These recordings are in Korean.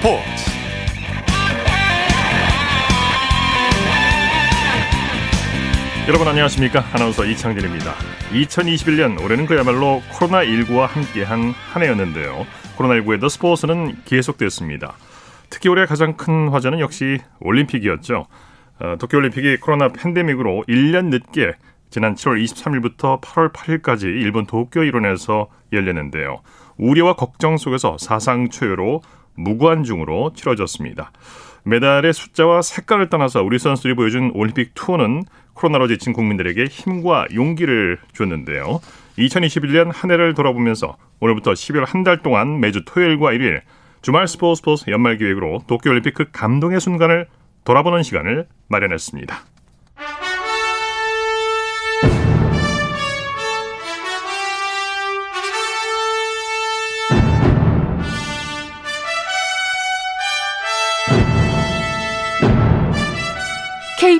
스포츠. 여러분 안녕하십니까? 아나운서 이창진입니다. 2021년 올해는 그야말로 코로나19와 함께한 한 해였는데요. 코로나19의 더 스포츠는 계속됐습니다. 특히 올해 가장 큰 화제는 역시 올림픽이었죠. 어, 도쿄올림픽이 코로나 팬데믹으로 1년 늦게 지난 7월 23일부터 8월 8일까지 일본 도쿄 일원에서 열렸는데요. 우려와 걱정 속에서 사상 초유로 무관중으로 치러졌습니다. 메달의 숫자와 색깔을 떠나서 우리 선수들이 보여준 올림픽 투어는 코로나로 지친 국민들에게 힘과 용기를 줬는데요. 2021년 한 해를 돌아보면서 오늘부터 12월 한 달 동안 매주 토요일과 일요일 주말 스포츠 스포츠 연말 기획으로 도쿄올림픽 그 감동의 순간을 돌아보는 시간을 마련했습니다.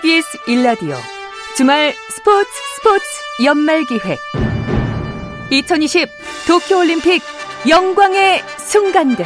KBS 일라디오. 주말 스포츠 스포츠 연말 기획. 2020 도쿄 올림픽 영광의 순간들.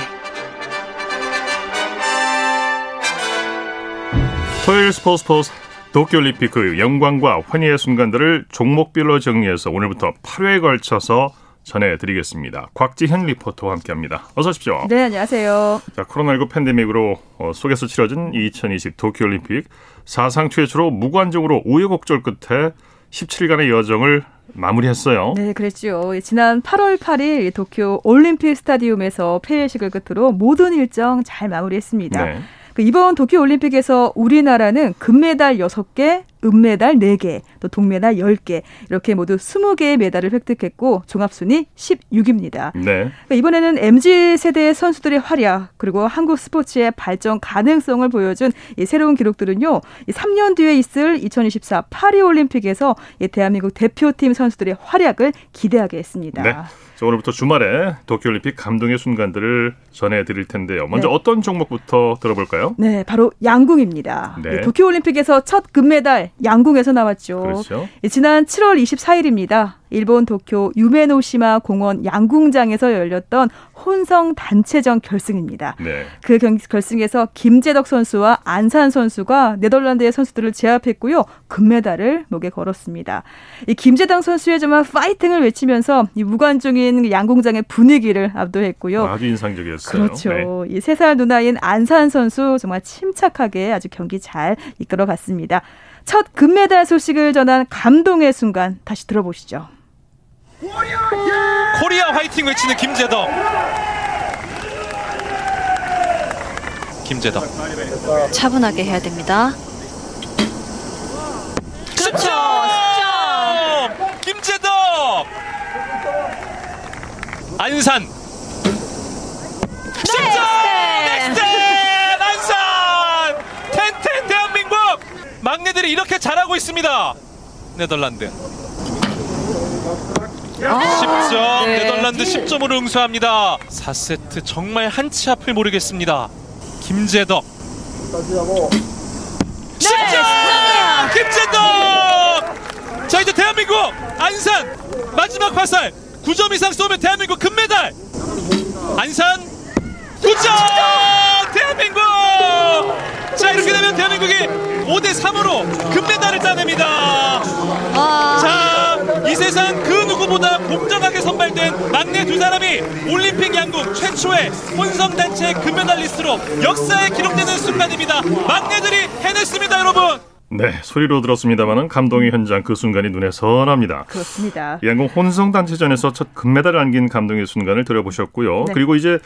토요일 스포츠 스포츠. 도쿄 올림픽 그 영광과 환희의 순간들을 종목별로 정리해서 오늘부터 8회에 걸쳐서 전해드리겠습니다. 곽지현 리포터와 함께합니다. 어서 오십시오. 네, 안녕하세요. 자, 코로나19 팬데믹으로 어, 속에서 치러진 2020 도쿄올림픽 사상 최초로 무관중으로 우여곡절 끝에 17일간의 여정을 마무리했어요. 네, 그랬죠. 지난 8월 8일 도쿄 올림픽 스타디움에서 폐회식을 끝으로 모든 일정 잘 마무리했습니다. 네. 그 이번 도쿄 올림픽에서 우리나라는 금메달 6개, 은메달 4개, 또 동메달 10개 이렇게 모두 20개의 메달을 획득했고 종합순위 16위입니다. 네. 그러니까 이번에는 MZ 세대 선수들의 활약 그리고 한국 스포츠의 발전 가능성을 보여준 이 새로운 기록들은요. 3년 뒤에 있을 2024 파리 올림픽에서 대한민국 대표팀 선수들의 활약을 기대하게 했습니다. 네. 자, 오늘부터 주말에 도쿄올림픽 감동의 순간들을 전해드릴 텐데요. 먼저 네. 어떤 종목부터 들어볼까요? 네, 바로 양궁입니다. 네. 도쿄올림픽에서 첫 금메달 양궁에서 나왔죠. 그렇죠. 지난 7월 24일입니다. 일본 도쿄 유메노시마 공원 양궁장에서 열렸던 혼성 단체전 결승입니다. 네. 그 경, 결승에서 김재덕 선수와 안산 선수가 네덜란드의 선수들을 제압했고요. 금메달을 목에 걸었습니다. 이 김재덕 선수의 정말 파이팅을 외치면서 이 무관중인 양궁장의 분위기를 압도했고요. 아주 인상적이었어요. 그렇죠. 네. 이세 살 누나인 안산 선수 정말 침착하게 아주 경기 잘 이끌어갔습니다. 첫 금메달 소식을 전한 감동의 순간 다시 들어보시죠. 코리아 화이팅 외치는 김재덕. 김재덕. 차분하게 해야 됩니다. 그렇죠. 김제덕. 안산. 득점. next 안산. ten ten 대한민국. 막내들이 이렇게 잘하고 있습니다. 네덜란드. 10점. 아, 네. 네덜란드 10점으로 응수합니다. 4세트 정말 한치 앞을 모르겠습니다. 김제덕. 10점! 김재덕! 자 이제 대한민국 안산. 마지막 화살. 9점 이상 쏘면 대한민국 금메달. 안산 9점! 대한민국 자 이렇게 되면 대한민국이 5대 3으로 금메달을 따냅니다 아. 자이 세상 그 누구보다 공정하게 선발된 막내 두 사람이 올림픽 양궁 최초의 혼성단체 금메달리스트로 역사에 기록되는 순간입니다. 막내들이 해냈습니다, 여러분. 네, 소리로 들었습니다만은 감동의 현장 그 순간이 눈에 선합니다. 그렇습니다. 양궁 혼성 단체전에서 첫 금메달을 안긴 감동의 순간을 들어보셨고요. 네. 그리고 이제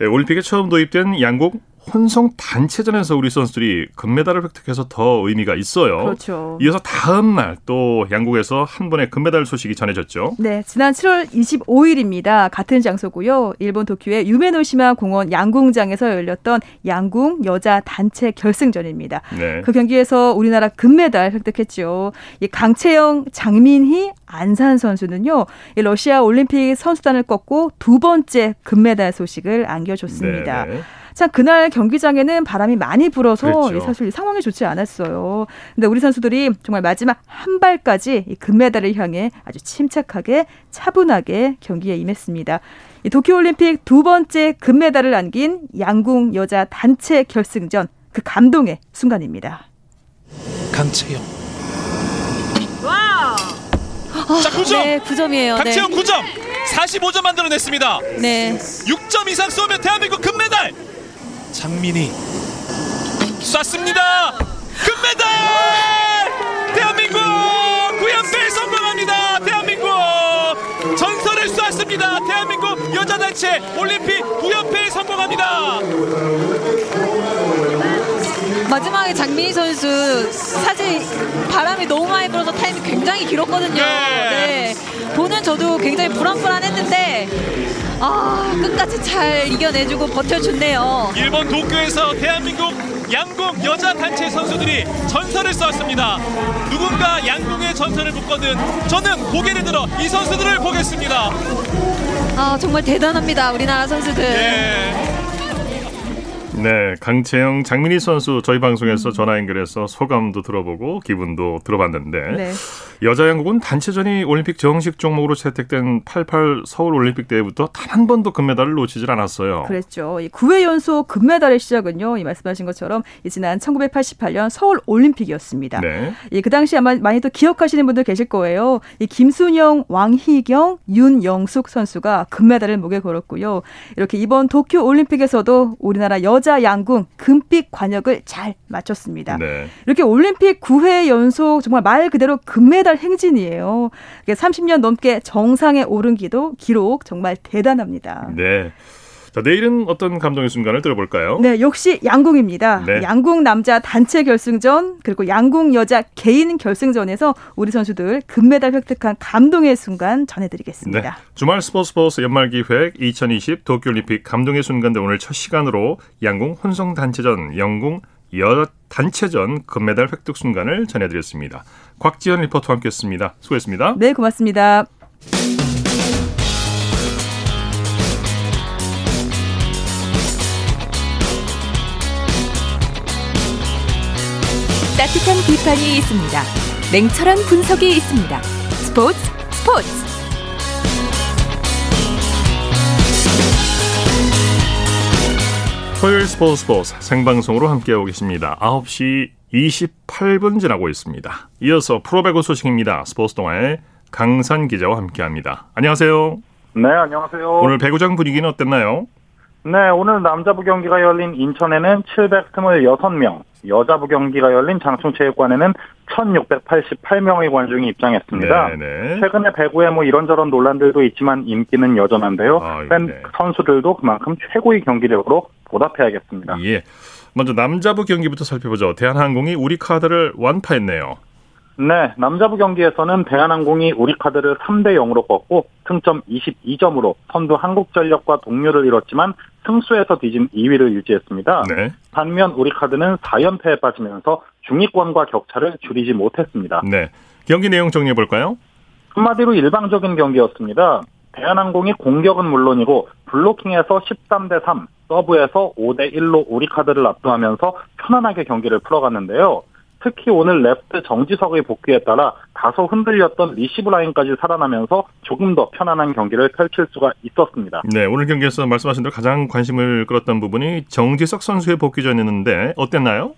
올림픽에 처음 도입된 양궁 혼성 단체전에서 우리 선수들이 금메달을 획득해서 더 의미가 있어요. 그렇죠. 이어서 다음 날 또 양국에서 한 번의 금메달 소식이 전해졌죠. 네, 지난 7월 25일입니다. 같은 장소고요. 일본 도쿄의 유메노시마 공원 양궁장에서 열렸던 양궁 여자 단체 결승전입니다. 네. 그 경기에서 우리나라 금메달 획득했죠. 이 강채영, 장민희, 안산 선수는요. 이 러시아 올림픽 선수단을 꺾고 두 번째 금메달 소식을 안겨줬습니다. 네. 네. 참 그날 경기장에는 바람이 많이 불어서 그렇죠. 사실 상황이 좋지 않았어요. 근데 우리 선수들이 정말 마지막 한 발까지 이 금메달을 향해 아주 침착하게 차분하게 경기에 임했습니다. 이 도쿄올림픽 두 번째 금메달을 안긴 양궁 여자 단체 결승전 그 감동의 순간입니다. 강채영. 와. 자, 9점. 네, 9점이에요. 강채영 네. 9점. 45점 만들어냈습니다. 네. 6점 이상 쏘면 대한민국 금메달. 장민이 쐈습니다. 금메달! 대한민국 9연패 성공합니다. 대한민국 전설을 쏘았습니다. 대한민국 여자 단체 올림픽 9연패 성공합니다. 마지막에 장민희 선수 사실 바람이 너무 많이 불어서 타임이 굉장히 길었거든요. 네. 네. 보는 저도 굉장히 불안불안했는데 아 끝까지 잘 이겨내주고 버텨줬네요. 일본 도쿄에서 대한민국 양궁 여자 단체 선수들이 전설을 쌓았습니다. 누군가 양궁의 전설을 묶거든 저는 고개를 들어 이 선수들을 보겠습니다. 아 정말 대단합니다 우리나라 선수들. 네. 네, 강채영, 장민희 선수 저희 방송에서 전화 연결해서 소감도 들어보고 기분도 들어봤는데 네. 여자 양국은 단체전이 올림픽 정식 종목으로 채택된 88 서울 올림픽 때부터 단 한 번도 금메달을 놓치질 않았어요. 그랬죠. 이 9회 연속 금메달의 시작은요. 이 말씀하신 것처럼 지난 1988년 서울 올림픽이었습니다. 네. 이그 당시 아마 많이 또 기억하시는 분들 계실 거예요. 이 김순영, 왕희경, 윤영숙 선수가 금메달을 목에 걸었고요. 이렇게 이번 도쿄 올림픽에서도 우리나라 여자 양궁 금빛 관역을 잘 맞췄습니다. 네. 이렇게 올림픽 9회 연속 정말 말 그대로 금메달 달 행진이에요. 30년 넘게 정상에 오른 기도 기록 정말 대단합니다. 네. 자, 내일은 어떤 감동의 순간을 들어볼까요? 네, 역시 양궁입니다. 네. 양궁 남자 단체 결승전 그리고 양궁 여자 개인 결승전에서 우리 선수들 금메달 획득한 감동의 순간 전해드리겠습니다. 네. 주말 스포츠 스포츠 연말 기획 2020 도쿄올림픽 감동의 순간들 오늘 첫 시간으로 양궁 혼성 단체전 영궁 여 단체전 금메달 획득 순간을 전해드렸습니다. 곽지연 리포터와 함께했습니다. 수고했습니다. 네, 고맙습니다. 따뜻한 비판이 있습니다. 냉철한 분석이 있습니다. 스포츠 스포츠. 토요일 스포츠 스포츠 생방송으로 함께하고 계십니다. 9시 28분 지나고 있습니다. 이어서 프로배구 소식입니다. 스포츠 동아의 강산 기자와 함께합니다. 안녕하세요. 네, 안녕하세요. 오늘 배구장 분위기는 어땠나요? 네, 오늘 남자부 경기가 열린 인천에는 726명, 여자부 경기가 열린 장충체육관에는 1688명의 관중이 입장했습니다. 네네. 최근에 배구에 뭐 이런저런 논란들도 있지만 인기는 여전한데요. 아, 팬 네. 선수들도 그만큼 최고의 경기력으로 보답해야겠습니다. 예. 먼저 남자부 경기부터 살펴보죠. 대한항공이 우리 카드를 완파했네요. 네, 남자부 경기에서는 대한항공이 우리 카드를 3대 0으로 꺾고 승점 22점으로 선두 한국전력과 동률을 이뤘지만 승수에서 뒤진 2위를 유지했습니다. 네. 반면 우리 카드는 4연패에 빠지면서 중위권과 격차를 줄이지 못했습니다. 네. 경기 내용 정리해 볼까요? 한마디로 일방적인 경기였습니다. 대한항공이 공격은 물론이고 블로킹에서 13대 3, 서브에서 5대 1로 우리 카드를 압도하면서 편안하게 경기를 풀어갔는데요. 특히 오늘 레프트 정지석의 복귀에 따라 다소 흔들렸던 리시브 라인까지 살아나면서 조금 더 편안한 경기를 펼칠 수가 있었습니다. 네, 오늘 경기에서 말씀하신 대로 가장 관심을 끌었던 부분이 정지석 선수의 복귀전이었는데 어땠나요?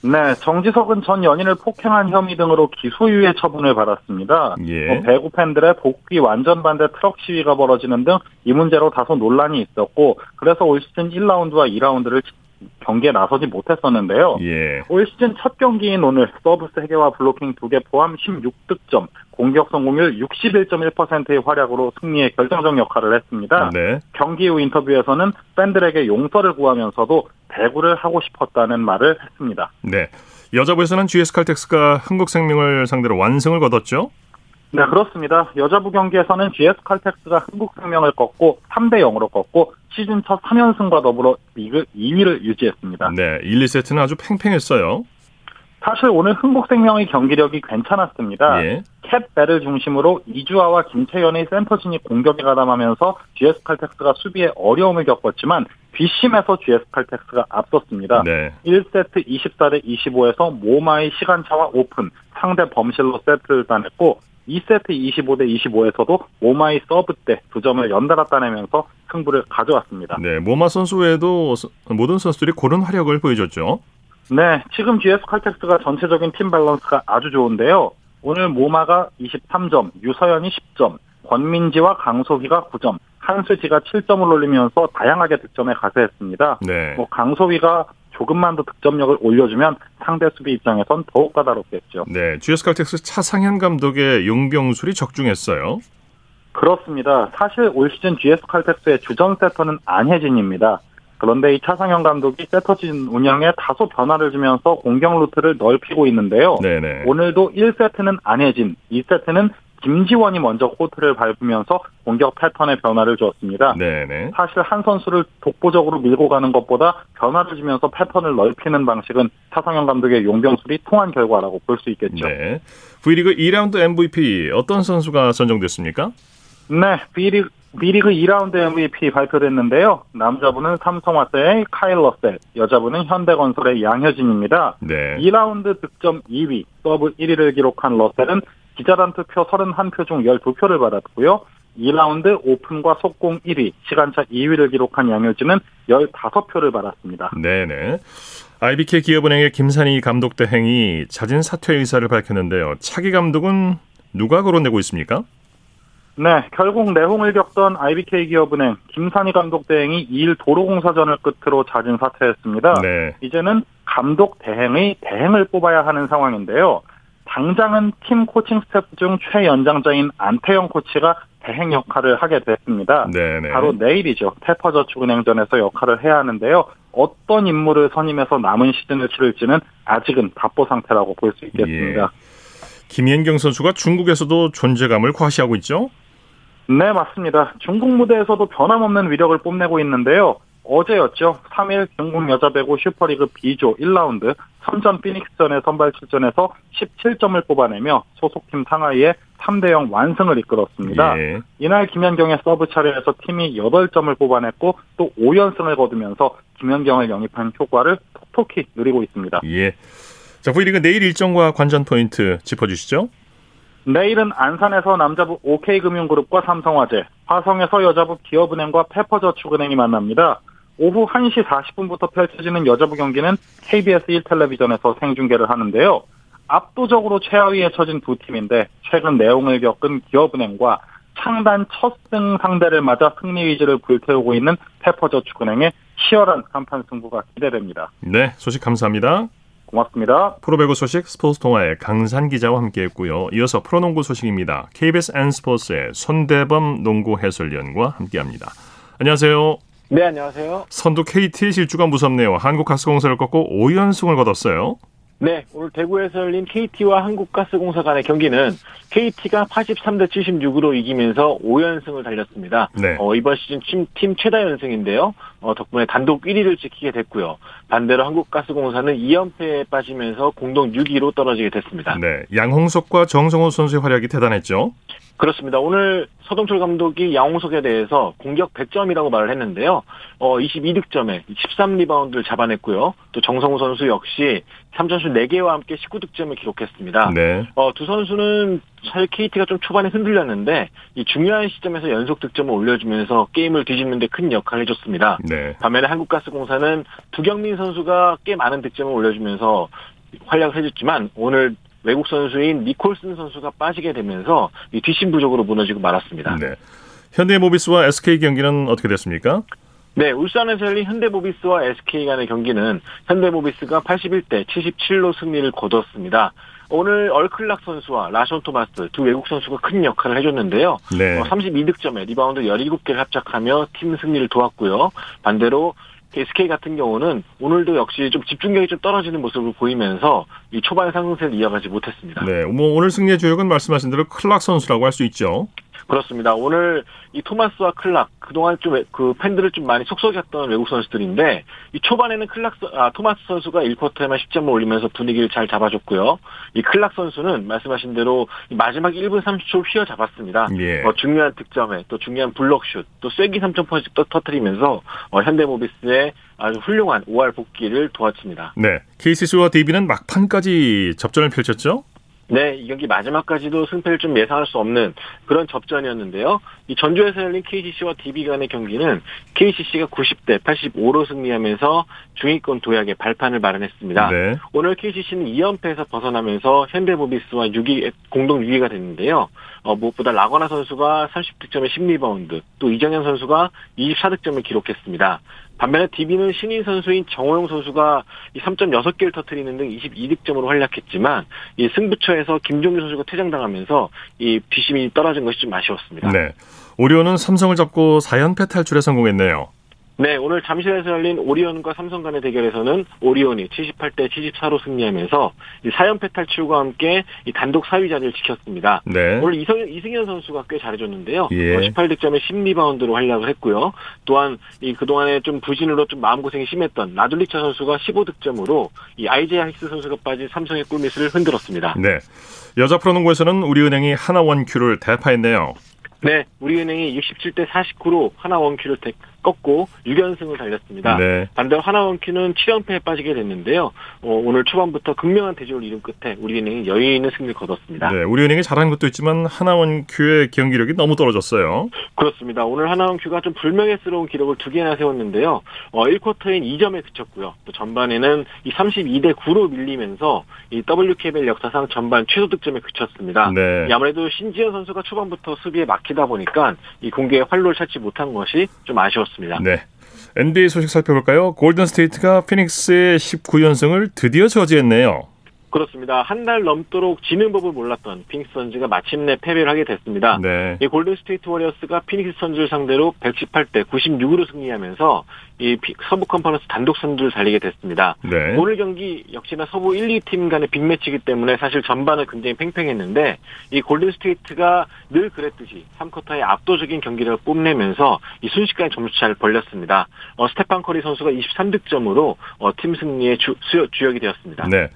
네, 정지석은 전 연인을 폭행한 혐의 등으로 기소유예 처분을 받았습니다. 예. 뭐 배구 팬들의 복귀 완전 반대 트럭 시위가 벌어지는 등 이 문제로 다소 논란이 있었고 그래서 올 시즌 1라운드와 2라운드를 경기에 나서지 못했었는데요. 예. 올 시즌 첫 경기인 오늘 서브 3개와 블로킹 2개 포함 16득점, 공격 성공률 61.1%의 활약으로 승리에 결정적 역할을 했습니다. 네. 경기 후 인터뷰에서는 팬들에게 용서를 구하면서도 배구를 하고 싶었다는 말을 했습니다. 네. 여자부에서는 GS 칼텍스가 한국생명을 상대로 완승을 거뒀죠? 네, 그렇습니다. 여자부 경기에서는 GS 칼텍스가 한국생명을 꺾고 3대 0으로 꺾고 시즌 첫 3연승과 더불어 리그 2위를 유지했습니다. 네, 1, 2세트는 아주 팽팽했어요. 사실 오늘 흥국생명의 경기력이 괜찮았습니다. 예. 캡벨을 중심으로 이주아와 김채연의 센터진이 공격에 가담하면서 GS 칼텍스가 수비에 어려움을 겪었지만 뒷심에서 GS 칼텍스가 앞섰습니다. 네. 1세트 24대 25에서 모마의 시간차와 오픈, 상대 범실로 세트를 따냈고 2세트 25대 25에서도 모마의 서브 때 두 점을 연달아 따내면서 승부를 가져왔습니다. 네, 모마 선수 외에도 모든 선수들이 고른 활약을 보여줬죠. 네, 지금 GS 칼텍스가 전체적인 팀 밸런스가 아주 좋은데요. 오늘 모마가 23점, 유서연이 10점, 권민지와 강소휘가 9점, 한수지가 7점을 올리면서 다양하게 득점에 가세했습니다. 네. 뭐 강소휘가 조금만 더 득점력을 올려주면 상대 수비 입장에선 더욱 까다롭겠죠. 네, GS 칼텍스 차상현 감독의 용병술이 적중했어요. 그렇습니다. 사실 올 시즌 GS 칼텍스의 주전 세터는 안혜진입니다. 그런데 이 차상현 감독이 세터진 운영에 다소 변화를 주면서 공격 루트를 넓히고 있는데요. 네네. 오늘도 1세트는 안혜진, 2세트는 김지원이 먼저 코트를 밟으면서 공격 패턴의 변화를 주었습니다. 네네. 사실 한 선수를 독보적으로 밀고 가는 것보다 변화를 주면서 패턴을 넓히는 방식은 차상현 감독의 용병술이 통한 결과라고 볼 수 있겠죠. 네. V리그 2라운드 MVP 어떤 선수가 선정됐습니까? 네, V리그, V리그 2라운드 MVP 발표됐는데요. 남자부는 삼성화재의 카일 러셀, 여자부는 현대건설의 양효진입니다. 네. 2라운드 득점 2위, 서브 1위를 기록한 러셀은 기자단 투표 31표 중 12표를 받았고요. 2라운드 오픈과 속공 1위, 시간차 2위를 기록한 양효진은 15표를 받았습니다. 네네. IBK 기업은행의 김산희 감독 대행이 자진 사퇴 의사를 밝혔는데요. 차기 감독은 누가 거론되고 있습니까? 네, 결국 내홍을 겪던 IBK 기업은행 김산희 감독 대행이 2일 도로공사전을 끝으로 자진 사퇴했습니다. 네. 이제는 감독 대행의 대행을 뽑아야 하는 상황인데요. 당장은 팀 코칭 스태프 중 최연장자인 안태영 코치가 대행 역할을 하게 됐습니다. 네네. 바로 내일이죠. 페퍼저축은행전에서 역할을 해야 하는데요. 어떤 인물을 선임해서 남은 시즌을 치를지는 아직은 답보 상태라고 볼 수 있겠습니다. 예. 김연경 선수가 중국에서도 존재감을 과시하고 있죠? 네, 맞습니다. 중국 무대에서도 변함없는 위력을 뽐내고 있는데요. 어제였죠. 3일 중국 여자 배구 슈퍼리그 B조 1라운드 선전 피닉스전에 선발 출전해서 17점을 뽑아내며 소속팀 상하이에 3대 0 완승을 이끌었습니다. 예. 이날 김연경의 서브 차례에서 팀이 8점을 뽑아냈고 또 5연승을 거두면서 김연경을 영입한 효과를 톡톡히 누리고 있습니다. 예. 자, V리그 내일 일정과 관전 포인트 짚어주시죠. 내일은 안산에서 남자부 OK금융그룹과 삼성화재, 화성에서 여자부 기업은행과 페퍼저축은행이 만납니다. 오후 1시 40분부터 펼쳐지는 여자부 경기는 KBS 1텔레비전에서 생중계를 하는데요. 압도적으로 최하위에 처진 두 팀인데 최근 내용을 겪은 기업은행과 창단 첫 승 상대를 맞아 승리 위지를 불태우고 있는 페퍼저축은행의 치열한 간판 승부가 기대됩니다. 네, 소식 감사합니다. 고맙습니다. 프로배구 소식 스포츠 통화의 강산 기자와 함께했고요. 이어서 프로농구 소식입니다. KBS N스포츠의 손대범 농구 해설위원과 함께합니다. 안녕하세요. 네, 안녕하세요. 선두 KT 실주가 무섭네요. 한국가스공사를 꺾고 5연승을 거뒀어요. 네, 오늘 대구에서 열린 KT와 한국가스공사 간의 경기는 KT가 83대 76으로 이기면서 5연승을 달렸습니다. 네. 어, 이번 시즌 팀, 팀 최다 연승인데요. 어, 덕분에 단독 1위를 지키게 됐고요. 반대로 한국가스공사는 2연패에 빠지면서 공동 6위로 떨어지게 됐습니다. 네, 양홍석과 정성호 선수의 활약이 대단했죠. 그렇습니다. 오늘 서동철 감독이 양홍석에 대해서 공격 100점이라고 말을 했는데요. 어, 22득점에 13리바운드를 잡아냈고요. 또 정성우 선수 역시 3점슛 4개와 함께 19득점을 기록했습니다. 네. 어, 두 선수는 사실 KT가 좀 초반에 흔들렸는데 이 중요한 시점에서 연속 득점을 올려주면서 게임을 뒤집는 데 큰 역할을 해줬습니다. 네. 반면에 한국가스공사는 두경민 선수가 꽤 많은 득점을 올려주면서 활약을 해줬지만 오늘 외국 선수인 니콜슨 선수가 빠지게 되면서 이 뒷심 부족으로 무너지고 말았습니다. 네. 현대모비스와 SK 경기는 어떻게 됐습니까? 네, 울산에서 열린 현대모비스와 SK 간의 경기는 현대모비스가 81대 77로 승리를 거뒀습니다. 오늘 얼 클락 선수와 라숀 토마스 두 외국 선수가 큰 역할을 해줬는데요. 네. 어, 32득점에 리바운드 17개를 합작하며 팀 승리를 도왔고요. 반대로 SK 같은 경우는 오늘도 역시 좀 집중력이 좀 떨어지는 모습을 보이면서 이 초반 상승세를 이어가지 못했습니다. 네, 뭐 오늘 승리의 주역은 말씀하신 대로 클락 선수라고 할 수 있죠. 그렇습니다. 오늘 이 토마스와 클락 그동안 좀 그 팬들을 좀 많이 속속였던 외국 선수들인데 이 초반에는 클락 아 토마스 선수가 1쿼터에만 10점을 올리면서 분위기를 잘 잡아줬고요. 이 클락 선수는 말씀하신 대로 마지막 1분 30초 휘어잡았습니다. 예. 어, 중요한 득점에 또 중요한 블록슛 또 쐐기 3점 퍼즐도 터트리면서 어, 현대모비스의 아주 훌륭한 5할 복귀를 도왔습니다. 네, KCC와 DB는 막판까지 접전을 펼쳤죠? 네, 이 경기 마지막까지도 승패를 좀 예상할 수 없는 그런 접전이었는데요. 이 전주에서 열린 KCC와 DB 간의 경기는 KCC가 90대 85로 승리하면서 중위권 도약의 발판을 마련했습니다. 네. 오늘 KCC는 2연패에서 벗어나면서 현대모비스와 6위 공동 6위가 됐는데요. 어, 무엇보다 라건아 선수가 30득점에 10리바운드, 또 이정현 선수가 24득점을 기록했습니다. 반면에 DB는 신인 선수인 정호영 선수가 이 3.6개를 터트리는 등 22득점으로 활약했지만 이 승부처에서 김종규 선수가 퇴장당하면서 이 뒷심이 떨어진 것이 좀 아쉬웠습니다. 네. 오리온은 삼성을 잡고 4연패 탈출에 성공했네요. 네, 오늘 잠실에서 열린 오리온과 삼성 간의 대결에서는 오리온이 78대 74로 승리하면서 4연패 탈출과 함께 단독 4위 자리를 지켰습니다. 네. 오늘 이성, 이승현 선수가 꽤 잘해줬는데요. 예. 18득점에 어, 10리바운드로 활약을 했고요. 또한 이 그동안에 좀 부진으로 좀 마음고생이 심했던 나둘리차 선수가 15득점으로 이 아이제아 힉스 선수가 빠진 삼성의 꿀미스를 흔들었습니다. 네. 여자 프로농구에서는 우리은행이 하나원큐를 대파했네요. 네, 우리은행이 67대 49로 하나원큐를 꺾고 6연승을 달렸습니다. 네. 반대로 하나원큐는 7연패에 빠지게 됐는데요. 어, 오늘 초반부터 극명한 대조를 이룬 끝에 우리은행이 여유 있는 승리를 거뒀습니다. 네, 우리은행이 잘한 것도 있지만 하나원큐의 경기력이 너무 떨어졌어요. 그렇습니다. 오늘 하나원큐가 좀 불명예스러운 기록을 두 개나 세웠는데요. 어, 1쿼터엔 2점에 그쳤고요. 또 전반에는 이 32대 9로 밀리면서 이 WKBL 역사상 전반 최소 득점에 그쳤습니다. 네. 아무래도 신지현 선수가 초반부터 수비에 막히다 보니까 이 공격의 활로를 찾지 못한 것이 좀 아쉬웠습니다. 있습니다. 네. NBA 소식 살펴볼까요? 골든 스테이트가 피닉스의 19연승을 드디어 저지했네요. 그렇습니다. 한 달 넘도록 지는 법을 몰랐던 피닉스 선즈가 마침내 패배를 하게 됐습니다. 네. 이 골든 스테이트 워리어스가 피닉스 선즈를 상대로 118대 96으로 승리하면서 이 서부 컨퍼런스 단독 선두를 달리게 됐습니다. 네. 오늘 경기 역시나 서부 1, 2팀 간의 빅매치이기 때문에 사실 전반은 굉장히 팽팽했는데 이 골든 스테이트가 늘 그랬듯이 3쿼터에 압도적인 경기를 뽐내면서 이 순식간에 점수차를 벌렸습니다. 어, 스테판 커리 선수가 23득점으로 어, 팀 승리의 주, 주역이 되었습니다. 네.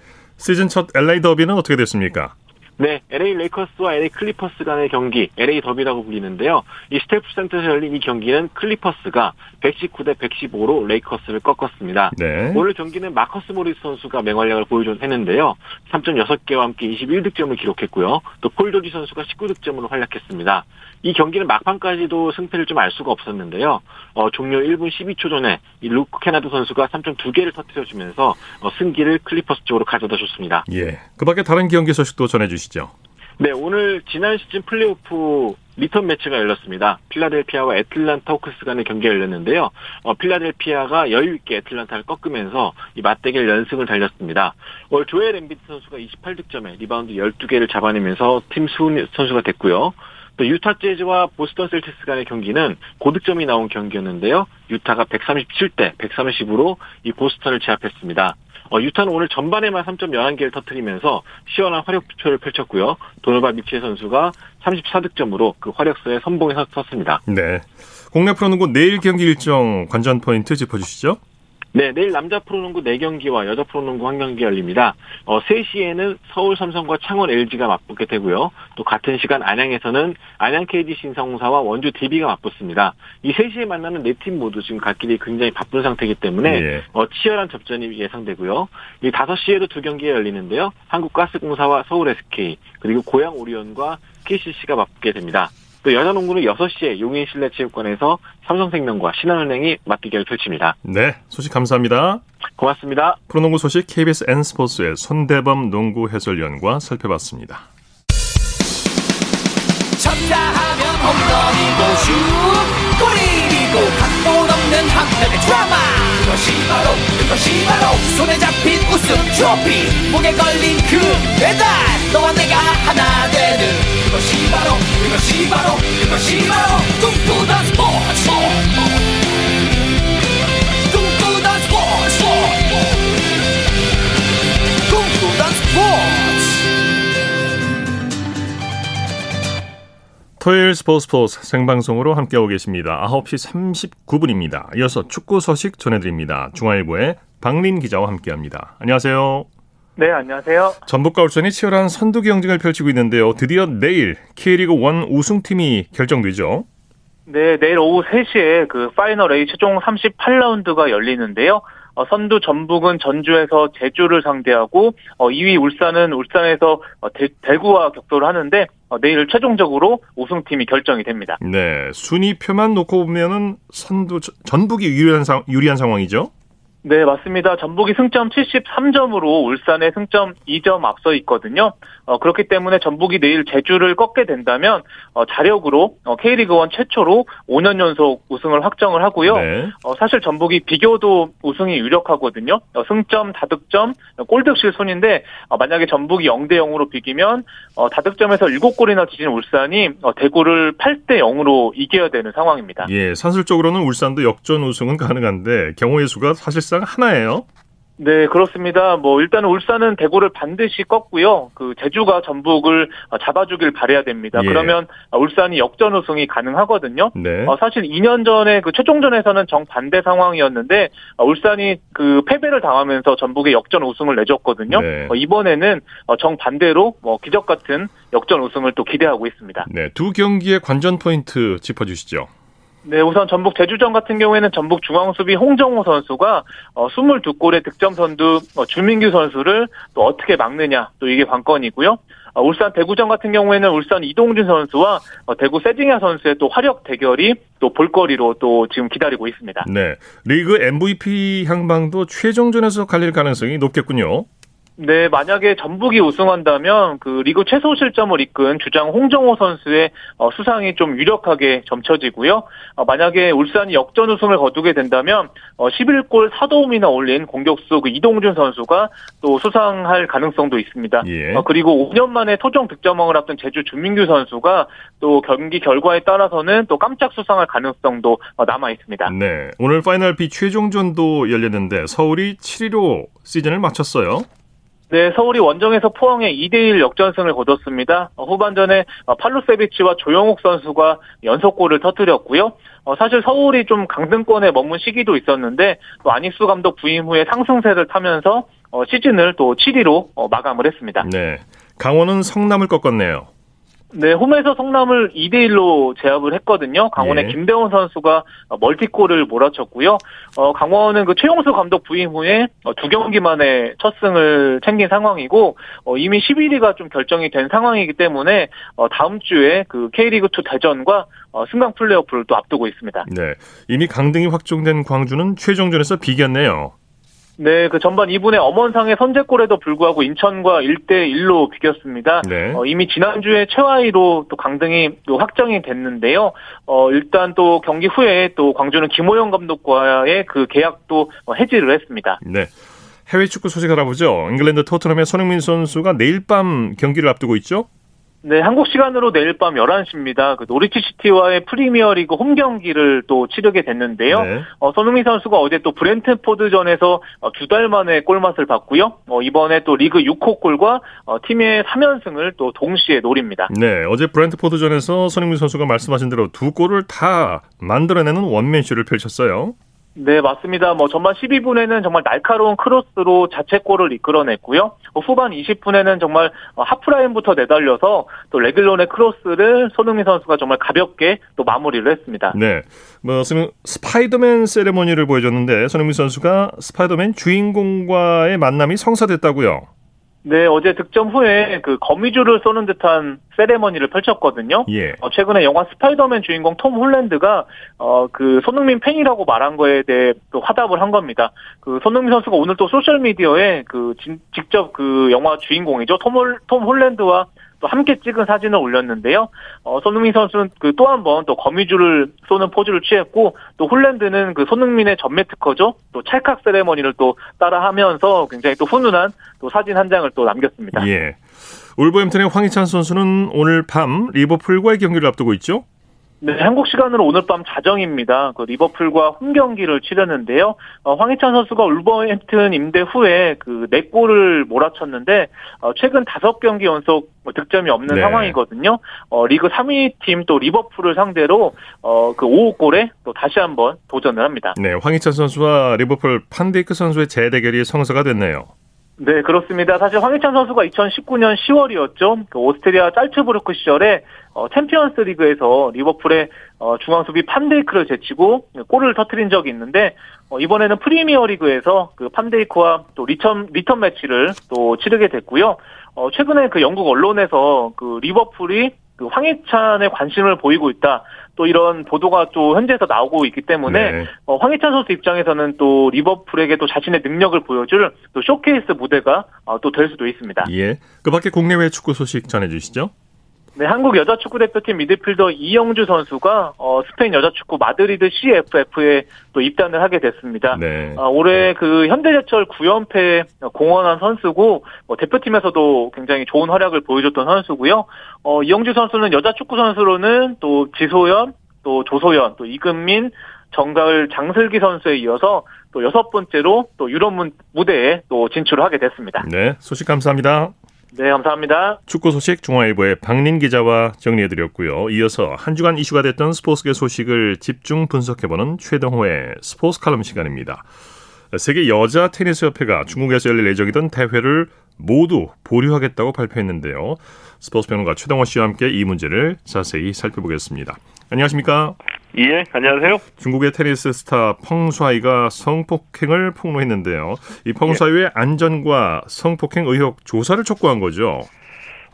시즌 첫 LA 더비는 어떻게 됐습니까? 네, LA 레이커스와 LA 클리퍼스 간의 경기, LA 더비라고 불리는데요. 이 스테이플스 센터에서 열린 이 경기는 클리퍼스가 119대 115로 레이커스를 꺾었습니다. 네. 오늘 경기는 마커스 모리스 선수가 맹활약을 보여줬는데요. 3.6개와 함께 21득점을 기록했고요. 또 폴 조지 선수가 19득점으로 활약했습니다. 이 경기는 막판까지도 승패를 좀 알 수가 없었는데요. 어, 종료 1분 12초 전에 이 루크 케나드 선수가 3.2개를 터뜨려주면서 어, 승기를 클리퍼스 쪽으로 가져다 줬습니다. 예. 그 밖에 다른 경기 소식도 전해주시죠. 네, 오늘 지난 시즌 플레이오프 리턴 매치가 열렸습니다. 필라델피아와 애틀란타 호크스 간의 경기가 열렸는데요. 어, 필라델피아가 여유있게 애틀란타를 꺾으면서 이 맞대결 연승을 달렸습니다. 올 조엘 엠비드 선수가 28득점에 리바운드 12개를 잡아내면서 팀 수훈 선수가 됐고요. 또 유타 재즈와 보스턴 셀틱스 간의 경기는 고득점이 나온 경기였는데요. 유타가 137대 130으로 이 보스턴을 제압했습니다. 어, 유타는 오늘 전반에만 3점 11개를 터뜨리면서 시원한 화력표를 펼쳤고요. 도노바 미치 선수가 34득점으로 그 화력서에 선봉에 섰습니다. 네. 국내 프로농구 내일 경기 일정 관전 포인트 짚어주시죠. 네, 내일 남자 프로농구 4경기와 여자 프로농구 1경기 열립니다. 어, 3시에는 서울 삼성과 창원 LG가 맞붙게 되고요. 또 같은 시간 안양에서는 안양 KD 신성사와 원주 DB가 맞붙습니다. 이 3시에 만나는 네 팀 모두 지금 갈 길이 굉장히 바쁜 상태이기 때문에 예. 어, 치열한 접전이 예상되고요. 이 5시에도 두 경기가 열리는데요. 한국가스공사와 서울 SK 그리고 고양 오리온과 KCC가 맞붙게 됩니다. 또 여자 농구는 6시에 용인 실내체육관에서 삼성생명과 신한은행이 맞대결을 펼칩니다. 네, 소식 감사합니다. 고맙습니다. 프로농구 소식 KBS N스포츠의 손대범 농구 해설위원과 살펴봤습니다. 쳤다 하면 홈런이고 슛 골이고 각본 없는 한편의 드라마 그것이 바로 그것이 바로 손에 잡힌 우승 트로피 목에 걸린 그 배달 너와 내가 하나 되는 그것이 바로 그것이 바로 그것이 바로 꿈꾸던 스포츠 꿈꾸던 스포츠 꿈꾸던 스포츠 토요일 스포츠 스포츠 생방송으로 함께하고 계십니다. 9시 39분입니다. 이어서 축구 소식 전해드립니다. 중앙일보의 박린 기자와 함께합니다. 안녕하세요. 네, 안녕하세요. 전북과 울산이 치열한 선두 경쟁을 펼치고 있는데요. 드디어 내일 K리그 1 우승팀이 결정되죠. 네, 내일 오후 3시에 그 파이널 A 최종 38라운드가 열리는데요. 어, 선두 전북은 전주에서 제주를 상대하고 어, 2위 울산은 울산에서 어, 대, 구와 격돌을 하는데 어, 내일 최종적으로 우승팀이 결정이 됩니다. 네, 순위표만 놓고 보면은 선두 전북이 유리한, 상, 유리한 상황이죠. 네, 맞습니다. 전북이 승점 73점으로 울산의 승점 2점 앞서 있거든요. 어, 그렇기 때문에 전북이 내일 제주를 꺾게 된다면 어, 자력으로 어, K리그1 최초로 5년 연속 우승을 확정을 하고요. 네. 어, 사실 전북이 비교도 우승이 유력하거든요. 어, 승점, 다득점, 골득실 순인데 어, 만약에 전북이 0대 0으로 비기면 어, 다득점에서 7골이나 뒤진 울산이 어, 대구를 8대 0으로 이겨야 되는 상황입니다. 예, 산술적으로는 울산도 역전 우승은 가능한데 경우의 수가 사실상 하나예요. 네, 그렇습니다. 뭐 일단은 울산은 대구를 반드시 꺾고요. 그 제주가 전북을 잡아주길 바래야 됩니다. 예. 그러면 울산이 역전 우승이 가능하거든요. 네. 어, 사실 2년 전에 그 최종전에서는 정반대 상황이었는데 어, 울산이 그 패배를 당하면서 전북의 역전 우승을 내줬거든요. 네. 어, 이번에는 어, 정반대로 뭐 기적 같은 역전 우승을 또 기대하고 있습니다. 네, 두 경기의 관전 포인트 짚어 주시죠. 네, 우선 전북 제주전 같은 경우에는 전북 중앙수비 홍정호 선수가 어, 22골의 득점 선두 어, 주민규 선수를 또 어떻게 막느냐 또 이게 관건이고요. 어, 울산 대구전 같은 경우에는 울산 이동준 선수와 어, 대구 세징야 선수의 또 화력 대결이 또 볼거리로 또 지금 기다리고 있습니다. 네, 리그 MVP 향방도 최종전에서 갈릴 가능성이 높겠군요. 네, 만약에 전북이 우승한다면 그 리그 최소 실점을 이끈 주장 홍정호 선수의 어, 수상이 좀 유력하게 점쳐지고요. 어, 만약에 울산이 역전 우승을 거두게 된다면 11골 어, 4도움이나 올린 공격수 그 이동준 선수가 또 수상할 가능성도 있습니다. 예. 그리고 5년 만에 토종 득점왕을 앞둔 제주 주민규 선수가 또 경기 결과에 따라서는 또 깜짝 수상할 가능성도 남아 있습니다. 네, 오늘 파이널 B 최종전도 열렸는데 서울이 7위로 시즌을 마쳤어요. 네, 서울이 원정에서 포항에 2대1 역전승을 거뒀습니다. 어, 후반전에 어, 팔로세비치와 조영욱 선수가 연속골을 터뜨렸고요. 어, 사실 서울이 좀 강등권에 머문 시기도 있었는데 또 안익수 감독 부임 후에 상승세를 타면서 시즌을 또 7위로 마감을 했습니다. 네, 강원은 성남을 꺾었네요. 네, 홈에서 성남을 2대 1로 제압을 했거든요. 강원의 예. 김대원 선수가 멀티골을 몰아쳤고요. 어, 강원은 그 최용수 감독 부임 후에 어, 두 경기 만에 첫 승을 챙긴 상황이고 어, 이미 11위가 좀 결정이 된 상황이기 때문에 어, 다음 주에 그 K리그 2 대전과 어, 승강 플레이오프를 또 앞두고 있습니다. 네, 이미 강등이 확정된 광주는 최종전에서 비겼네요. 네, 그 전반 2분에 엄원상의 선제골에도 불구하고 인천과 1대 1로 비겼습니다. 네. 어, 이미 지난주에 최하위로 또 강등이 또 확정이 됐는데요. 어, 일단 또 경기 후에 또 광주는 김호영 감독과의 그 계약도 해지를 했습니다. 네. 해외 축구 소식 알아보죠. 잉글랜드 토트넘의 손흥민 선수가 내일 밤 경기를 앞두고 있죠? 네, 한국 시간으로 내일 밤 11시입니다. 그 노리치 시티와의 프리미어리그 홈 경기를 또 치르게 됐는데요. 네. 어, 손흥민 선수가 어제 또 브렌트포드전에서 어, 두달 만에 골맛을 봤고요. 어, 이번에 또 리그 6호 골과 어, 팀의 3연승을 또 동시에 노립니다. 네, 어제 브렌트포드전에서 손흥민 선수가 말씀하신 대로 두 골을 다 만들어내는 원맨쇼를 펼쳤어요. 네, 맞습니다. 뭐 전반 12분에는 정말 날카로운 크로스로 자책골을 이끌어냈고요. 후반 20분에는 정말 하프라인부터 내달려서 또 레길론의 크로스를 손흥민 선수가 정말 가볍게 또 마무리를 했습니다. 네. 뭐 스파이더맨 세레모니를 보여줬는데 손흥민 선수가 스파이더맨 주인공과의 만남이 성사됐다고요. 네, 어제 득점 후에 그 거미줄을 쏘는 듯한 세레머니를 펼쳤거든요. 예. 어, 최근에 영화 스파이더맨 주인공 톰 홀랜드가 어, 그 손흥민 팬이라고 말한 거에 대해 또 화답을 한 겁니다. 그 손흥민 선수가 오늘 또 소셜 미디어에 그 진, 직접 그 영화 주인공이죠 톰, 홀, 톰 홀랜드와 또 함께 찍은 사진을 올렸는데요. 어, 손흥민 선수는 그 또 한 번 또 거미줄을 쏘는 포즈를 취했고 또 홀랜드는 그 손흥민의 전매 특허죠. 또 찰칵 세레머니를 또 따라하면서 굉장히 또 훈훈한 또 사진 한 장을 또 남겼습니다. 예. 울버햄튼의 황희찬 선수는 오늘 밤 리버풀과의 경기를 앞두고 있죠. 네, 한국 시간으로 오늘 밤 자정입니다. 그 리버풀과 홈 경기를 치르는데요. 어, 황희찬 선수가 울버햄튼 임대 후에 그 4골을 몰아쳤는데 어, 최근 5경기 연속 득점이 없는 네. 상황이거든요. 어, 리그 3위 팀 또 리버풀을 상대로 어, 그 5골에 또 다시 한번 도전을 합니다. 네, 황희찬 선수와 리버풀 판데이크 선수의 재대결이 성사가 됐네요. 네, 그렇습니다. 사실 황희찬 선수가 2019년 10월이었죠. 그 오스트리아 짤츠부르크 시절에 어, 챔피언스 리그에서 리버풀의 어, 중앙 수비 판데이크를 제치고 골을 터트린 적이 있는데 어, 이번에는 프리미어 리그에서 그 판데이크와 또 리턴 리턴 매치를 또 치르게 됐고요. 어, 최근에 그 영국 언론에서 그 리버풀이 그 황희찬에 관심을 보이고 있다. 또 이런 보도가 또 현지에서 나오고 있기 때문에 네. 어, 황희찬 선수 입장에서는 또 리버풀에게 또 자신의 능력을 보여줄 또 쇼케이스 무대가 어, 또될 수도 있습니다. 예. 그 밖에 국내외 축구 소식 전해주시죠. 네, 한국 여자 축구 대표팀 미드필더 이영주 선수가 어, 스페인 여자 축구 마드리드 CFF에 또 입단을 하게 됐습니다. 네. 어, 올해 그 현대제철 9연패 공헌한 선수고 뭐 대표팀에서도 굉장히 좋은 활약을 보여줬던 선수고요. 어, 이영주 선수는 여자 축구 선수로는 또 지소연, 또 조소현, 또 이금민, 전가을 장슬기 선수에 이어서 또 여섯 번째로 또 유럽 무대에 또 진출을 하게 됐습니다. 네, 소식 감사합니다. 네, 감사합니다. 축구 소식 중앙일보의 박린 기자와 정리해드렸고요. 이어서 한 주간 이슈가 됐던 스포츠계 소식을 집중 분석해보는 최동호의 스포츠 칼럼 시간입니다. 세계 여자 테니스 협회가 중국에서 열릴 예정이던 대회를 모두 보류하겠다고 발표했는데요. 스포츠 평론가 최동호 씨와 함께 이 문제를 자세히 살펴보겠습니다. 안녕하십니까? 예, 안녕하세요. 중국의 테니스 스타 펑수아이가 성폭행을 폭로했는데요. 이 펑수아이의 안전과 성폭행 의혹 조사를 촉구한 거죠.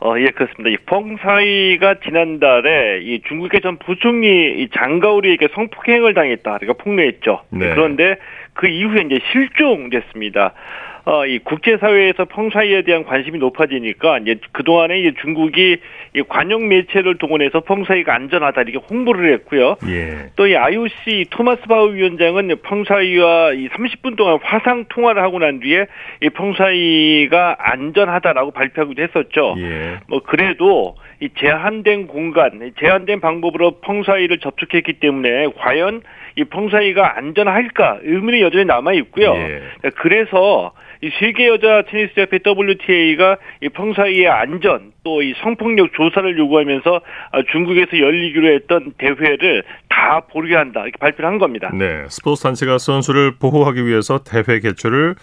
어, 예, 그렇습니다. 이 펑사이가 지난달에 이 중국의 전 부총리 이 장가오리에게 성폭행을 당했다. 그러니까 폭로했죠. 네. 그런데 그 이후에 이제 실종됐습니다. 어, 이 국제사회에서 펑사이에 대한 관심이 높아지니까 이제 그동안에 이제 중국이 이 관영 매체를 동원해서 펑사이가 안전하다 이렇게 홍보를 했고요. 예. 또이 IOC 토마스 바우 위원장은 펑사이와 이 30분 동안 화상 통화를 하고 난 뒤에 이 펑사이가 안전하다라고 발표하기도 했었죠. 예. 뭐 그래도 이 제한된 공간, 제한된 방법으로 펑사이를 접촉했기 때문에 과연 이 펑사이가 안전할까 의문이 여전히 남아 있고요. 예. 그래서 이 세계 여자 테니스 협회 WTA가 이 펑사이의 안전 또 이 성폭력 조사를 요구하면서 아, 중국에서 열리기로 했던 대회를 다 보류한다 이렇게 발표를 한 겁니다. 네, 스포츠 단체가 선수를 보호하기 위해서 대회 개최를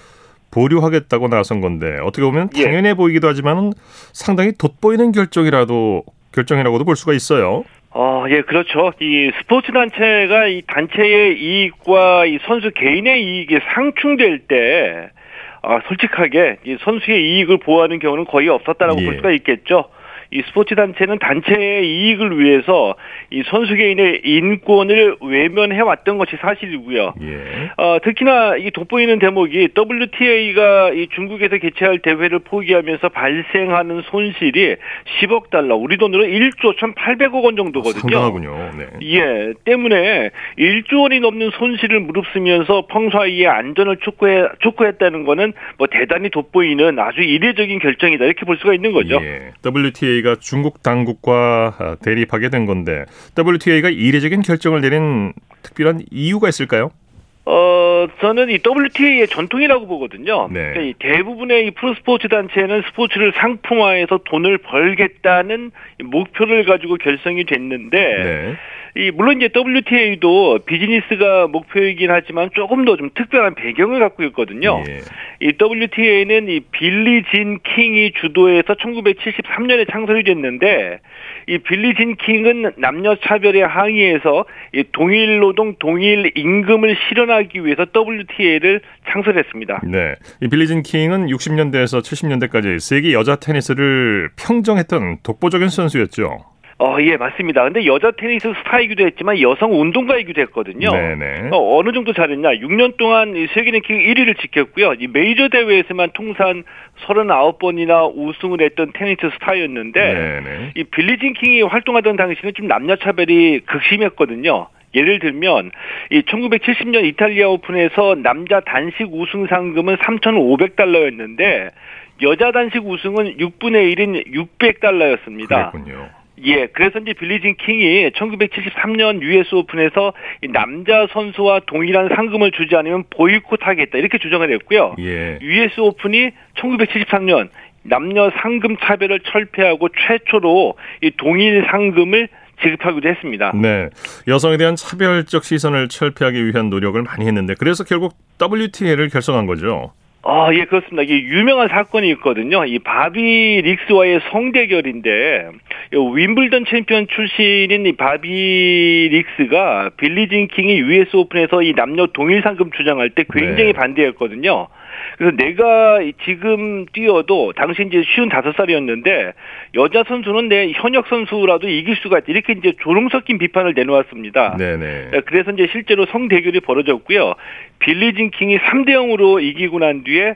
보류하겠다고 나선 건데 어떻게 보면 예. 당연해 예. 보이기도 하지만 상당히 돋보이는 결정이라도 결정이라고도 볼 수가 있어요. 어, 예, 그렇죠. 이 스포츠 단체가 이 단체의 이익과 이 선수 개인의 이익이 상충될 때 아, 솔직하게 이 선수의 이익을 보호하는 경우는 거의 없었다라고 예. 볼 수가 있겠죠. 이 스포츠 단체는 단체의 이익을 위해서 이 선수 개인의 인권을 외면해 왔던 것이 사실이고요. 예. 어, 특히나 이 돋보이는 대목이 WTA가 이 중국에서 개최할 대회를 포기하면서 발생하는 손실이 10억 달러, 우리 돈으로 1조 1,800억 원 정도거든요. 상당하군요. 네. 예, 때문에 1조 원이 넘는 손실을 무릅쓰면서 펑사이의 안전을 촉구해 촉구했다는 거는 뭐 대단히 돋보이는 아주 이례적인 결정이다 이렇게 볼 수가 있는 거죠. 예. WTA WTA가 중국 당국과 아, 대립하게 된 건데 WTA가 이례적인 결정을 내린 특별한 이유가 있을까요? 어, 저는 이 WTA의 전통이라고 보거든요. 네. 그러니까 이 대부분의 이 프로스포츠 단체는 스포츠를 상품화해서 돈을 벌겠다는 목표를 가지고 결성이 됐는데, 네. 이 물론 이제 WTA도 비즈니스가 목표이긴 하지만 조금 더 좀 특별한 배경을 갖고 있거든요. 예. 이 WTA는 이 빌리 진 킹이 주도해서 1973년에 창설이 됐는데 이 빌리 진 킹은 남녀 차별에 항의해서 이 동일 노동 동일 임금을 실현하 기 위해서 WTA를 창설했습니다. 네. 이 빌리 진 킹은 60년대에서 70년대까지 세계 여자 테니스를 평정했던 독보적인 선수였죠. 어, 예, 맞습니다. 근데 여자 테니스 스타이기도 했지만 여성 운동가이기도 했거든요. 네네. 어, 어느 정도 잘했냐. 6년 동안 세계 랭킹 1위를 지켰고요. 이 메이저 대회에서만 통산 39번이나 우승을 했던 테니스 스타였는데 네네. 이 빌리진 킹이 활동하던 당시는 좀 남녀 차별이 극심했거든요. 예를 들면 이 1970년 이탈리아 오픈에서 남자 단식 우승 상금은 3,500달러였는데 여자 단식 우승은 6분의 1인 600달러였습니다. 그렇군요. 예, 그래서 이제 빌리진 킹이 1973년 US 오픈에서 남자 선수와 동일한 상금을 주지 않으면 보이콧하겠다 이렇게 주장을 했고요. 예. US 오픈이 1973년 남녀 상금 차별을 철폐하고 최초로 이 동일 상금을 지급하기도 했습니다. 네. 여성에 대한 차별적 시선을 철폐하기 위한 노력을 많이 했는데 그래서 결국 WTA를 결성한 거죠. 아, 예, 그렇습니다. 이게 유명한 사건이 있거든요. 이 바비 릭스와의 성대결인데, 윔블던 챔피언 출신인 이 바비 릭스가 빌리진 킹이 US 오픈에서 이 남녀 동일 상금 주장할 때 굉장히 네. 반대했거든요. 그래서 내가 지금 뛰어도 당시 이제 쉬운 다섯 살이었는데 여자 선수는 내 현역 선수라도 이길 수가 있다. 이렇게 이제 조롱 섞인 비판을 내놓았습니다. 네네. 그래서 이제 실제로 성대결이 벌어졌고요. 빌리 진 킹이 3대 0으로 이기고 난 뒤에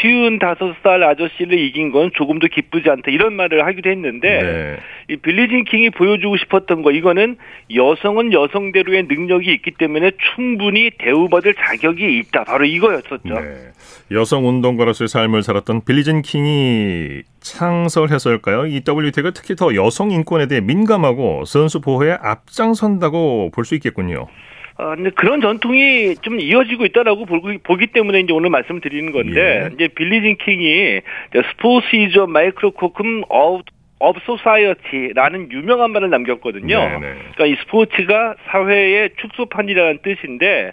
쉬운 다섯 살 아저씨를 이긴 건 조금도 기쁘지 않다 이런 말을 하기도 했는데 네. 이 빌리 진 킹이 보여주고 싶었던 거 이거는 여성은 여성대로의 능력이 있기 때문에 충분히 대우받을 자격이 있다 바로 이거였었죠. 네. 여성 운동가로서의 삶을 살았던 빌리진 킹이 창설해서일까요? 이 WTA가 특히 더 여성 인권에 대해 민감하고 선수 보호에 앞장선다고 볼 수 있겠군요. 아, 근데 그런 전통이 좀 이어지고 있다라고 보기, 보기 때문에 이제 오늘 말씀드리는 건데, 예. 이제 빌리진 킹이 sports is microcosm of a society라는 유명한 말을 남겼거든요. 네네. 그러니까 이 스포츠가 사회의 축소판이라는 뜻인데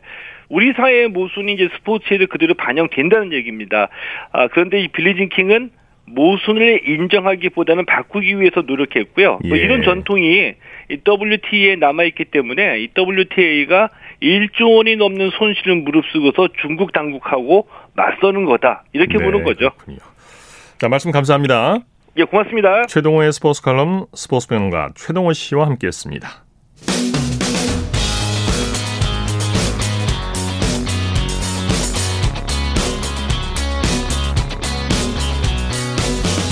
우리 사회의 모순이 이제 스포츠에도 그대로 반영된다는 얘기입니다. 아, 그런데 이 빌리진 킹은 모순을 인정하기보다는 바꾸기 위해서 노력했고요. 예. 뭐 이런 전통이 이 WTA에 남아있기 때문에 이 WTA가 1조 원이 넘는 손실을 무릅쓰고서 중국 당국하고 맞서는 거다. 이렇게 네, 보는 거죠. 그렇군요. 자, 말씀 감사합니다. 예, 고맙습니다. 최동호의 스포츠 칼럼 스포츠 평론가 최동호 씨와 함께했습니다.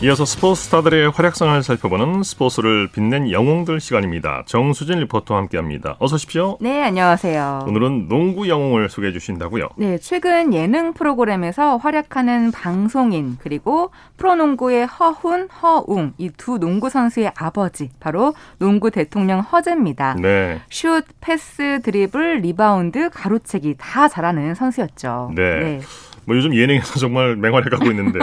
이어서 스포츠 스타들의 활약상을 살펴보는 스포츠를 빛낸 영웅들 시간입니다. 정수진 리포터와 함께합니다. 어서 오십시오. 네, 안녕하세요. 오늘은 농구 영웅을 소개해 주신다고요? 네, 최근 예능 프로그램에서 활약하는 방송인 그리고 프로농구의 허훈, 허웅 이 두 농구 선수의 아버지 바로 농구 대통령 허재입니다. 네. 슛, 패스, 드리블, 리바운드, 가로채기 다 잘하는 선수였죠. 네. 네. 뭐 요즘 예능에서 정말 맹활약 하고 있는데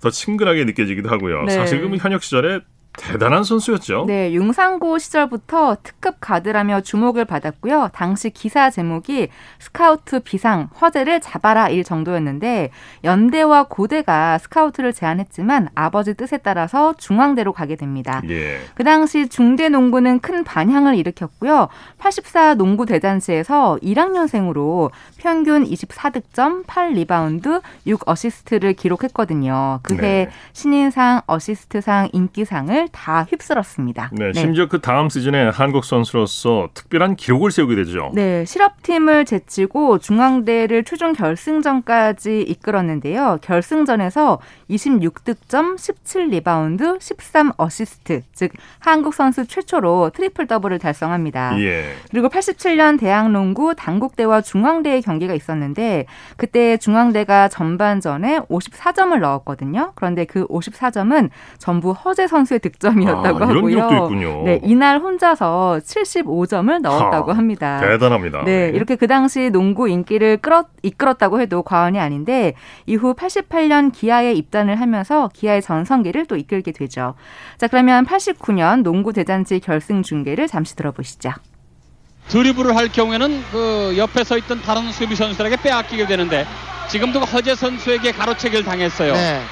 더 친근하게 느껴지기도 하고요. 네. 사실 그 현역 시절에 대단한 선수였죠. 네, 융상고 시절부터 특급 가드라며 주목을 받았고요. 당시 기사 제목이 스카우트 비상 허재를 잡아라 일 정도였는데 연대와 고대가 스카우트를 제안했지만 아버지 뜻에 따라서 중앙대로 가게 됩니다. 예. 그 당시 중대 농구는 큰 반향을 일으켰고요. 84 농구 대단시에서 1학년생으로 평균 24득점, 8리바운드, 6 어시스트를 기록했거든요. 그해 네. 신인상, 어시스트상, 인기상을 다 휩쓸었습니다. 네, 네, 심지어 그 다음 시즌에 한국 선수로서 특별한 기록을 세우게 되죠. 네, 실업팀을 제치고 중앙대를 최종 결승전까지 이끌었는데요. 결승전에서 26득점, 17리바운드, 13어시스트, 즉 한국 선수 최초로 트리플 더블을 달성합니다. 예. 그리고 87년 대학농구 단국대와 중앙대의 경기가 있었는데 그때 중앙대가 전반전에 54점을 넣었거든요. 그런데 그 54점은 전부 허재 선수의 득 득점이었다고 아, 하고요. 네, 이날 혼자서 75점을 넣었다고 하, 합니다. 대단합니다. 네, 네, 이렇게 그 당시 농구 인기를 끌었, 이끌었다고 해도 과언이 아닌데 이후 88년 기아에 입단을 하면서 기아의 전성기를 또 이끌게 되죠. 자, 그러면 89년 농구 대잔치 결승 중계를 잠시 들어보시죠. 드리블을 할 경우에는 그 옆에 서 있던 다른 수비 선수들에게 빼앗기게 되는데 지금도 허재 선수에게 가로채기를 당했어요. 네.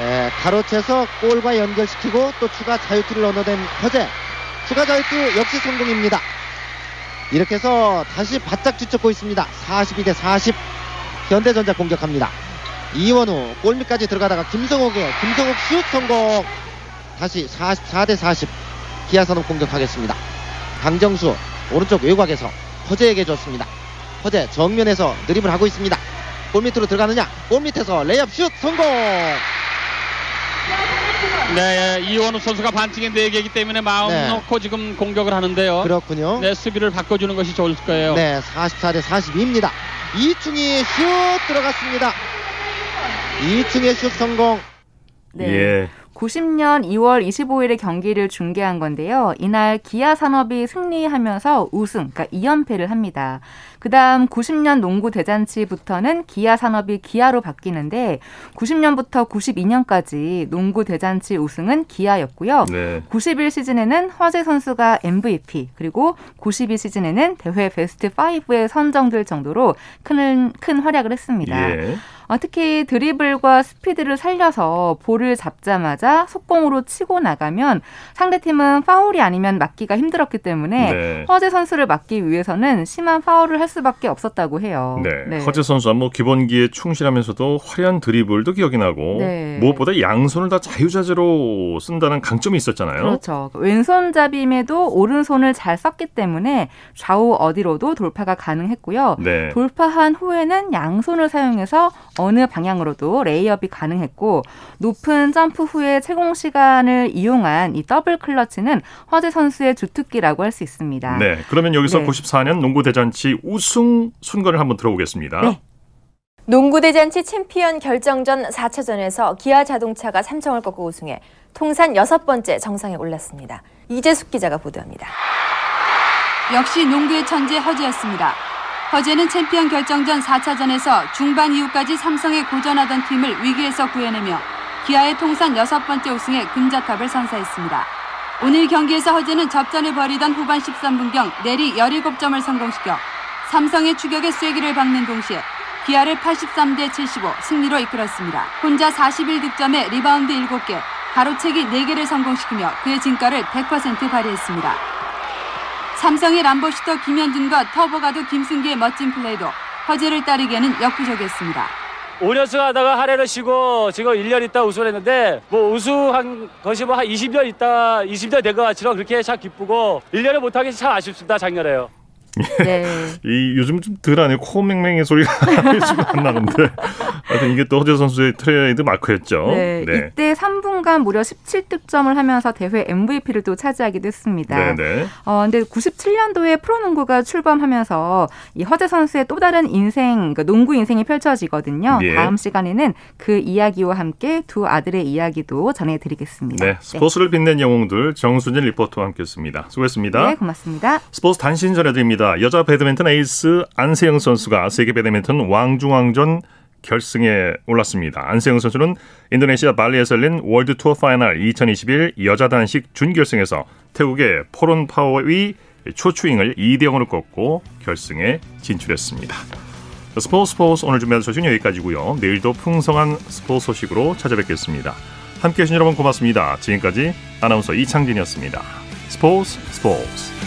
예, 가로채서 골과 연결시키고 또 추가 자유투를 얻어낸 허재. 추가 자유투 역시 성공입니다. 이렇게 해서 다시 바짝 뒤쫓고 있습니다. 42 대 40. 현대전자 공격합니다. 이원우 골밑까지 들어가다가 김성옥의 김성옥 슛 성공. 다시 44 대 40. 기아산업 공격하겠습니다. 강정수 오른쪽 외곽에서 허재에게 줬습니다. 허재 정면에서 드리블을 하고 있습니다. 골 밑으로 들어가느냐? 골 밑에서 레이업 슛 성공. 네, 이원우 선수가 반칙이 4개이기 때문에 마음 네. 놓고 지금 공격을 하는데요. 그렇군요. 네, 수비를 바꿔주는 것이 좋을 거예요. 네, 44 대 42입니다. 이충희 슛 들어갔습니다. 이충의 슛 성공. 네. 예. 90년 2월 25일에 경기를 중계한 건데요. 이날 기아 산업이 승리하면서 우승, 그러니까 2연패를 합니다. 그다음 90년 농구 대잔치부터는 기아 산업이 기아로 바뀌는데 90년부터 92년까지 농구 대잔치 우승은 기아였고요. 네. 91 시즌에는 화재 선수가 MVP 그리고 92 시즌에는 대회 베스트 5에 선정될 정도로 큰, 큰 활약을 했습니다. 예. 어, 특히 드리블과 스피드를 살려서 볼을 잡자마자 속공으로 치고 나가면 상대팀은 파울이 아니면 막기가 힘들었기 때문에 네. 허재 선수를 막기 위해서는 심한 파울을 할 수 밖에 없었다고 해요. 네. 네. 허재 선수は뭐 기본기에 충실하면서도 화려한 드리블도 기억이 나고 네. 무엇보다 양손을 다 자유자재로 쓴다는 강점이 있었잖아요. 그렇죠. 왼손잡임에도 오른손을 잘 썼기 때문에 좌우 어디로도 돌파가 가능했고요. 네. 돌파한 후에는 양손을 사용해서 어느 방향으로도 레이업이 가능했고 높은 점프 후에 체공 시간을 이용한 이 더블 클러치는 허재 선수의 주특기라고 할 수 있습니다. 네, 그러면 여기서 네. 94년 농구 대잔치 우승 순간을 한번 들어보겠습니다. 네. 농구대잔치 챔피언 결정전 4차전에서 기아 자동차가 삼성을 꺾고 우승해 통산 여섯 번째 정상에 올랐습니다. 이재숙 기자가 보도합니다. 역시 농구의 천재 허재였습니다. 허재는 챔피언 결정전 4차전에서 중반 이후까지 삼성에 고전하던 팀을 위기에서 구해내며 기아의 통산 여섯 번째 우승에 금자탑을 선사했습니다. 오늘 경기에서 허재는 접전을 벌이던 후반 13분경 내리 17점을 성공시켜 삼성의 추격에 쐐기를 박는 동시에 기아를 83대 75 승리로 이끌었습니다. 혼자 41득점에 리바운드 7개, 가로채기 4개를 성공시키며 그의 진가를 100% 발휘했습니다. 삼성의 람보슈터 김현준과 터보가도 김승기의 멋진 플레이도 허재를 따르기에는 역부족이었습니다. 5년승 하다가 하래를 쉬고 지금 1년 있다 우승했는데 뭐 우승한 것이 뭐 한 20년 있다 20년 된 것 같지만 그렇게 참 기쁘고 1년에 못하기 참 아쉽습니다 작년에요. 네. 이 요즘 좀 덜하네 코맹맹의 소리가 안 나는데 하여튼 이게 또 허재 선수의 트레이드 마크였죠. 네, 네. 이때 3분간 무려 17득점을 하면서 대회 MVP를 또 차지하기도 했습니다. 네, 네. 어, 근데 97년도에 프로농구가 출범하면서 이 허재 선수의 또 다른 인생, 그러니까 농구 인생이 펼쳐지거든요. 예. 다음 시간에는 그 이야기와 함께 두 아들의 이야기도 전해드리겠습니다. 네, 스포츠를 빛낸 영웅들 정수진 리포터와 함께했습니다. 수고했습니다. 네, 고맙습니다. 스포츠 단신 전해드립 니다. 여자 배드민턴 에이스 안세영 선수가 세계 배드민턴 왕중왕전 결승에 올랐습니다. 안세영 선수는 인도네시아 발리에서 열린 월드 투어 파이널 2021 여자 단식 준결승에서 태국의 포른파위 초추웡을 2대 0으로 꺾고 결승에 진출했습니다. 스포츠 스포츠 오늘 준비한 소식은 여기까지고요. 내일도 풍성한 스포츠 소식으로 찾아뵙겠습니다. 함께해 주신 여러분 고맙습니다. 지금까지 아나운서 이창진이었습니다. 스포츠 스포츠